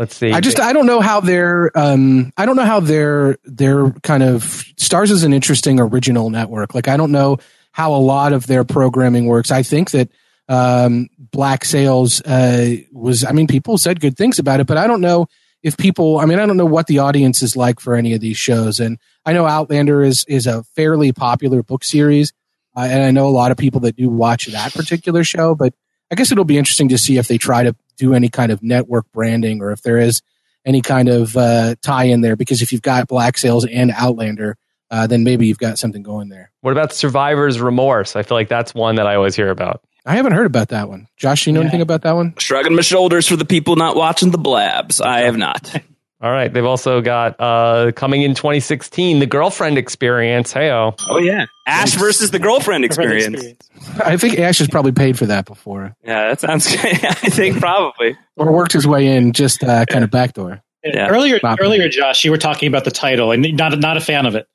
Let's see. I just I don't know how their um I don't know how their their kind of Starz is an interesting original network. Like I don't know how a lot of their programming works. I think that um Black Sails uh was I mean people said good things about it, but I don't know if people I mean I don't know what the audience is like for any of these shows and I know Outlander is is a fairly popular book series uh, and I know a lot of people that do watch that particular show, but I guess it'll be interesting to see if they try to do any kind of network branding or if there is any kind of uh, tie in there. Because if you've got Black Sails and Outlander, uh, then maybe you've got something going there. what about Survivor's Remorse? I feel like that's one that I always hear about. I haven't heard about that one. Josh, do you know Yeah. anything about that one? Shrugging my shoulders for the people not watching the blabs. I have not. All right. They've also got uh, coming in 2016, the Girlfriend Experience. Heyo. Oh yeah, Ash versus the girlfriend experience. I think Ash has probably paid for that before Yeah, that sounds good. I think probably. or worked his way in just uh, kind of backdoor. Yeah. Earlier, Bob. earlier, Josh, you were talking about the title and not not a fan of it.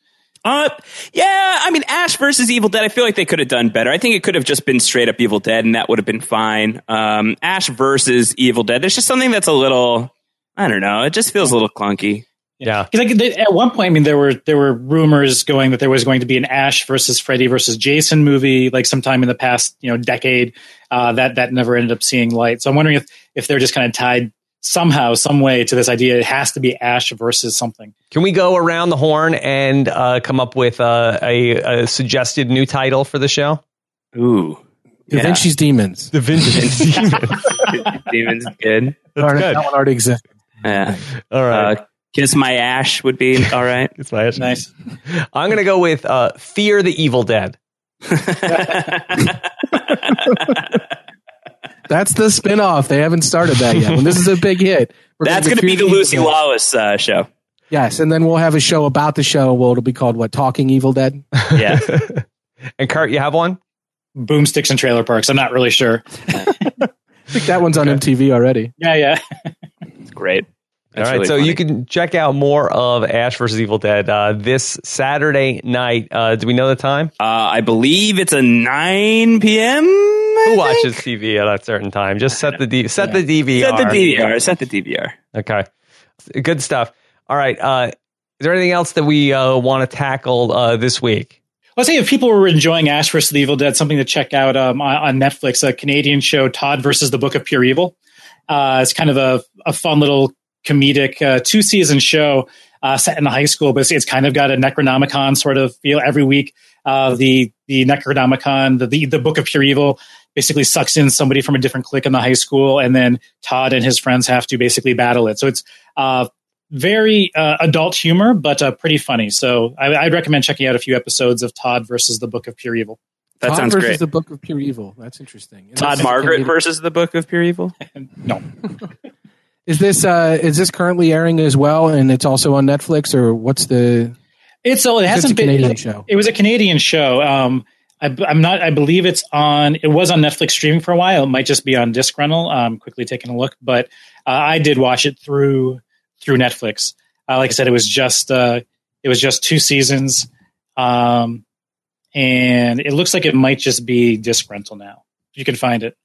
Uh, yeah, I mean, Ash versus Evil Dead. I feel like they could have done better. I think it could have just been straight up Evil Dead, and that would have been fine. Um, Ash versus Evil Dead. There's just something that's a little. I don't know. It just feels a little clunky. Yeah. 'Cause, like they, at one point, I mean, there were there were rumors going that there was going to be an Ash versus Freddy versus Jason movie, like sometime in the past, you know, decade. Uh, that that never ended up seeing light. So I'm wondering if if they're just kind of tied somehow, some way to this idea. It has to be Ash versus something. Can we go around the horn and uh, come up with uh, a, a suggested new title for the show? Ooh, Da Yeah. Vinci's Demons. The Vintage. Demons Demons good. That's good. That one already exists. Yeah. All right. Uh, Kiss my Ash would be all right. it's my Ash. Nice. I'm going to go with uh, Fear the Evil Dead. That's the spinoff. They haven't started that yet. When this is a big hit, we're That's gonna be the Lucy Evil Lawless uh, show. Yes, and then we'll have a show about the show. Well, it'll be called what? Talking Evil Dead. Yeah. and Kurt, you have one? Boomsticks and trailer parks. I'm not really sure. I think that one's on MTV already. Yeah, yeah. It's great. All That's right, really so funny. you can check out more of Ash versus Evil Dead uh, this Saturday night. Uh, do we know the time? Uh, I believe it's a 9 p.m. I Who think? watches TV at a certain time? Just set the D- set the DVR. Set the DVR. Set the DVR. Okay, good stuff. All right, uh, is there anything else that we uh, want to tackle uh, this week? Let's say if people were enjoying Ash vs. the Evil Dead, something to check out um, on, on Netflix, a Canadian show, Todd versus the Book of Pure Evil. Uh, it's kind of a, a fun little comedic uh, two season show uh, set in the high school, but it's, it's kind of got a Necronomicon sort of feel every week. Uh, the the Necronomicon, the, the the Book of Pure Evil, basically sucks in somebody from a different clique in the high school, and then Todd and his friends have to basically battle it. So it's uh, very uh, adult humor, but uh, pretty funny. So I, I'd recommend checking out a few episodes of Todd versus the Book of Pure Evil. That Todd sounds versus great. the Book of Pure Evil. That's interesting. Is Todd Margaret versus the Book of Pure Evil. No, Is this uh, is this currently airing as well, and it's also on Netflix, or what's the? it's so it It's a hasn't been. Canadian show. It was a Canadian show. Um, I, I'm not. I believe it's on. It was on Netflix streaming for a while. It might just be on Disc Rental. Um, quickly taking a look, but uh, I did watch it through through Netflix. Uh, like I said, it was just uh, it was just two seasons, um, and it looks like it might just be Disc Rental now. You can find it.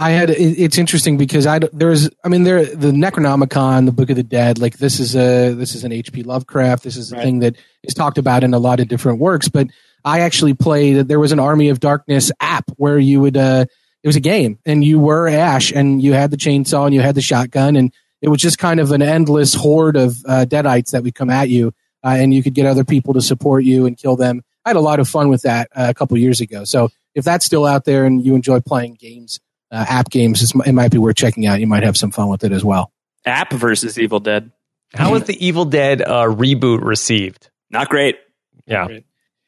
I had it's interesting because I there's I mean there the Necronomicon, the Book of the Dead, like this is a this is an H.P. Lovecraft. This is a Right. thing that is talked about in a lot of different works. But I actually played. There was an Army of Darkness app where you would. uh It was a game, and you were Ash, and you had the chainsaw, and you had the shotgun, and it was just kind of an endless horde of uh, deadites that would come at you, uh, and you could get other people to support you and kill them. I had a lot of fun with that uh, a couple years ago. So if that's still out there and you enjoy playing games uh, app games, it's, it might be worth checking out. You might have some fun with it as well. App versus Evil Dead. How was the Evil Dead uh, reboot received? Not great. Yeah, Great.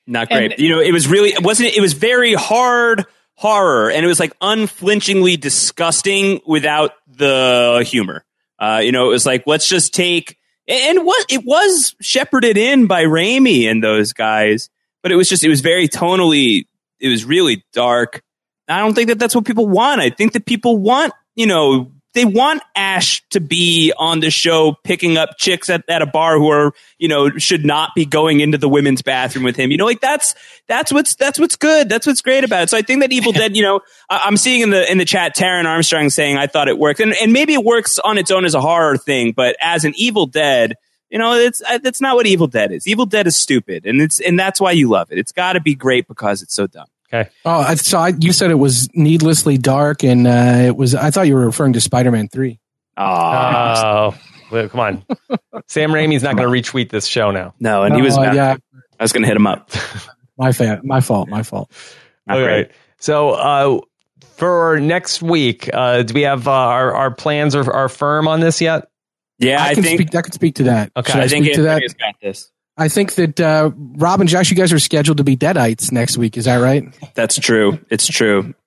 Not great. And- you know, it was really it wasn't. It was very hard horror, and it was like unflinchingly disgusting without the humor. Uh, you know, it was like let's just take and what it was shepherded in by Raimi and those guys, but it was just it was very tonally. It was really dark. I don't think that that's what people want. I think that people want you know they want Ash to be on the show picking up chicks at, at a bar who are, you know, should not be going into the women's bathroom with him. You know, like that's that's what's that's what's good. That's what's great about it. So I think that Evil Dead, you know, I, I'm seeing in the in the chat Taryn Armstrong saying I thought it worked. And and maybe it works on its own as a horror thing, but as an Evil Dead, you know, it's that's not what Evil Dead is. Evil Dead is stupid, and it's and that's why you love it. It's got to be great because it's so dumb. Okay. Oh, I, so I, you said it was needlessly dark, and uh, it was. I thought you were referring to Spider-Man Three. Oh Oh, well, come on. Sam Raimi's not going to retweet this show now. no, and he was. Oh, yeah, I was going to hit him up. my fa- my fault, my fault. Not All great. right. So uh, for next week, uh, do we have uh, our our plans are, are firm on this yet? Yeah, I, I, can think. speak. I can speak to that. Okay, Should I, I think speak to that? Got this. I think that uh, Rob and Josh, you guys are scheduled to be Deadites next week. Is that right? That's true. It's true.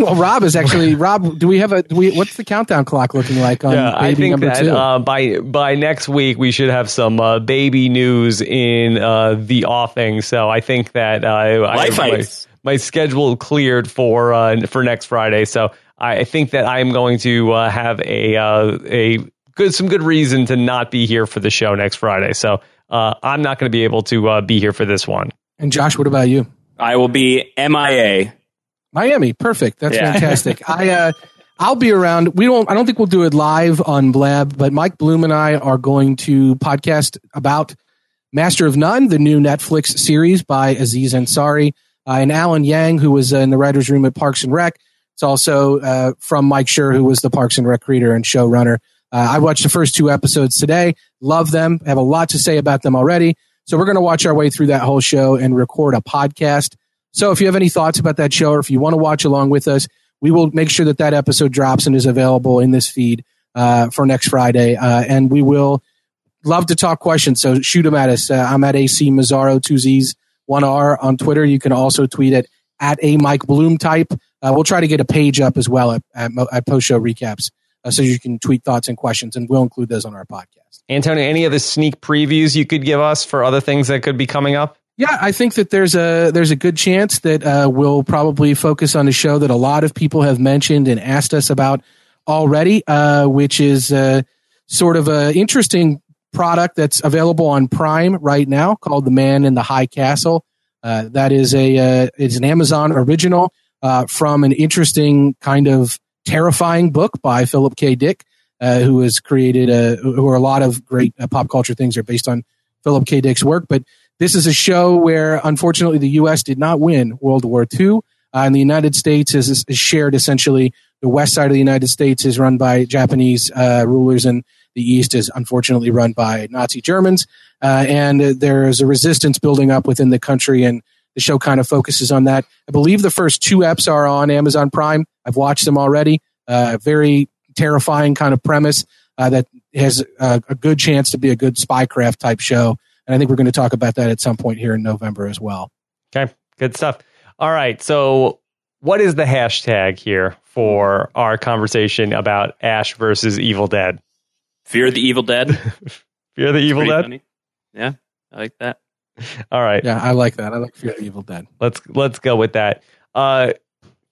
Well, Rob is actually Rob. Do we have a? Do we? What's the countdown clock looking like on yeah, baby I think number that two? uh, by by next week we should have some uh, baby news in uh, the offing. So I think that uh, I, my, Heights. my schedule cleared for uh, for next Friday. So I, I think that I am going to uh, have a uh, a good some good reason to not be here for the show next Friday. So uh, I'm not going to be able to uh, be here for this one. and Josh, what about you? I will be MIA. Miami, perfect. That's Yeah. fantastic. I uh, I'll be around. We don't. I don't think we'll do it live on Blab, but Mike Bloom and I are going to podcast about Master of None, the new Netflix series by Aziz Ansari uh, and Alan Yang, who was uh, in the writers' room at Parks and Rec. It's also uh, from Mike Schur, who was the Parks and Rec creator and showrunner. Uh, I watched the first two episodes today. Love them. Have a lot to say about them already. So we're going to watch our way through that whole show and record a podcast. So if you have any thoughts about that show or if you want to watch along with us, we will make sure that that episode drops and is available in this feed uh, for next Friday. Uh, and we will love to talk questions. So shoot them at us. Uh, I'm at AC Mazzaro, two Z's, one R on Twitter. You can also tweet at, at a Mike Bloom type. Uh, we'll try to get a page up as well at, at, at post show recaps uh, so you can tweet thoughts and questions, and we'll include those on our podcast. Antonio, any of the sneak previews you could give us for other things that could be coming up? Yeah, I think that there's a there's a good chance that uh, we'll probably focus on a show that a lot of people have mentioned and asked us about already, uh, which is uh, sort of an interesting product that's available on Prime right now called The Man in the High Castle. Uh, that is a uh, it's an Amazon original uh, from an interesting kind of terrifying book by Philip K. Dick, who has created a, who are a lot of great pop culture things are based on Philip K. Dick's work, but this is a show where, unfortunately, the U.S. did not win World War II, uh, and the United States is, is, shared essentially. The west side of the United States is run by Japanese uh, rulers, and the east is unfortunately run by Nazi Germans. Uh, and there is a resistance building up within the country, and the show kind of focuses on that. I believe the first two eps are on Amazon Prime. I've watched them already. Uh, very terrifying kind of premise uh, that has a, a good chance to be a good spycraft type show. And I think we're going to talk about that at some point here in November as well. Okay, good stuff. All right. So, what is the hashtag here for our conversation about Ash versus Evil Dead? Fear the Evil Dead. Fear the Evil Dead. Funny. Yeah, I like that. All right. Yeah, I like that. I like Fear the Evil Dead. Let's let's go with that. Uh,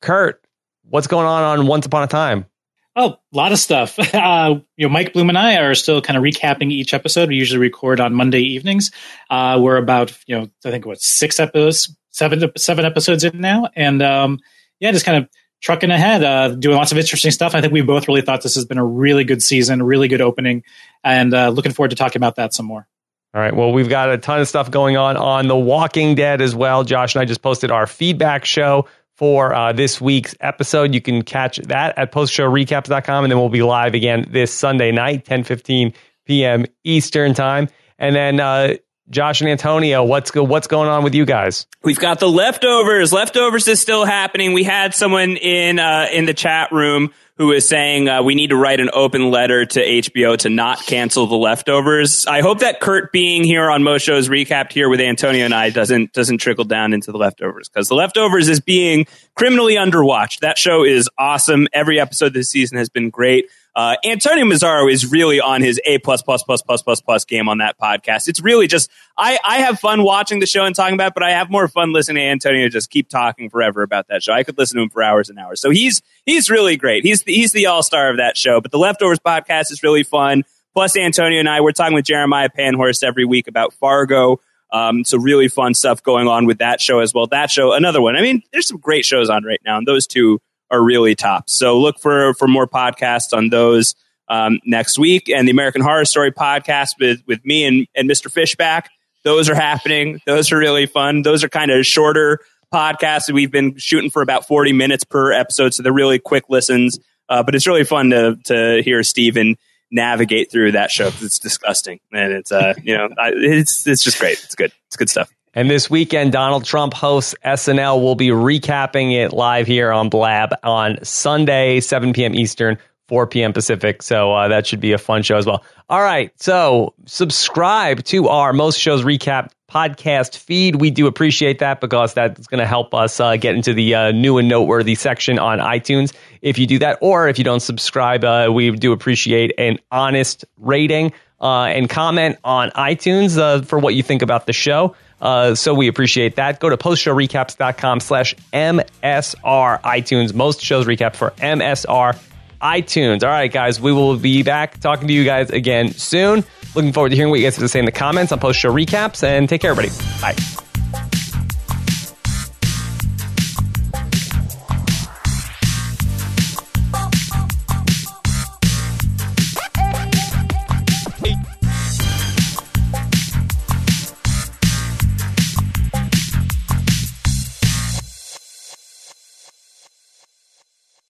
Kurt, what's going on on Once Upon a Time? Oh, a lot of stuff. Uh, you know, Mike Bloom and I are still kind of recapping each episode. We usually record on Monday evenings. Uh, we're about, you know, I think what six episodes, seven seven episodes in now, and um, yeah, just kind of trucking ahead, uh, doing lots of interesting stuff. I think we both really thought this has been a really good season, a really good opening, and uh, looking forward to talking about that some more. All right. Well, we've got a ton of stuff going on on The Walking Dead as well. Josh and I just posted our feedback show for uh, this week's episode. You can catch that at postshowrecaps.com, and then we'll be live again this Sunday night, 10 15 p.m. Eastern Time. And then, uh, Josh and Antonio, what's go- what's going on with you guys? We've got the leftovers. Leftovers is still happening. We had someone in uh, in the chat room who is saying uh, we need to write an open letter to HBO to not cancel the leftovers. I hope that Kurt being here on most shows recapped here with Antonio and I doesn't doesn't trickle down into the leftovers because the leftovers is being criminally underwatched. That show is awesome. Every episode this season has been great. Uh, Antonio Mazzaro is really on his A plus plus plus plus plus plus game on that podcast. It's really just I I have fun watching the show and talking about, it, but I have more fun listening to Antonio just keep talking forever about that show. I could listen to him for hours and hours. So he's he's really great. He's the, he's the all star of that show. But the Leftovers podcast is really fun. Plus Antonio and I we're talking with Jeremiah Panhorst every week about Fargo. Um, so really fun stuff going on with that show as well. That show, another one. I mean, there's some great shows on right now, and those two are really top. So look for for more podcasts on those um, next week, and the American Horror Story podcast with with me and and Mr. Fishback. Those are happening. Those are really fun. Those are kind of shorter podcasts. We've been shooting for about forty minutes per episode, so they're really quick listens. Uh, but it's really fun to to hear Steven navigate through that show because it's disgusting and it's uh you know it's it's just great. It's good. It's good stuff. And this weekend, Donald Trump hosts SNL. We'll be recapping it live here on Blab on Sunday, 7 p.m. Eastern, 4 p.m. Pacific. So uh, that should be a fun show as well. All right. So subscribe to our Most Shows Recap podcast feed. We do appreciate that because that's going to help us uh, get into the uh, new and noteworthy section on iTunes. If you do that, or if you don't subscribe, uh, we do appreciate an honest rating uh, and comment on iTunes uh, for what you think about the show. Uh, so we appreciate that. Go to postshowrecaps.com slash MSR iTunes. Most shows recap for MSR iTunes. All right, guys, we will be back talking to you guys again soon. Looking forward to hearing what you guys have to say in the comments on post show recaps and take care, everybody. Bye.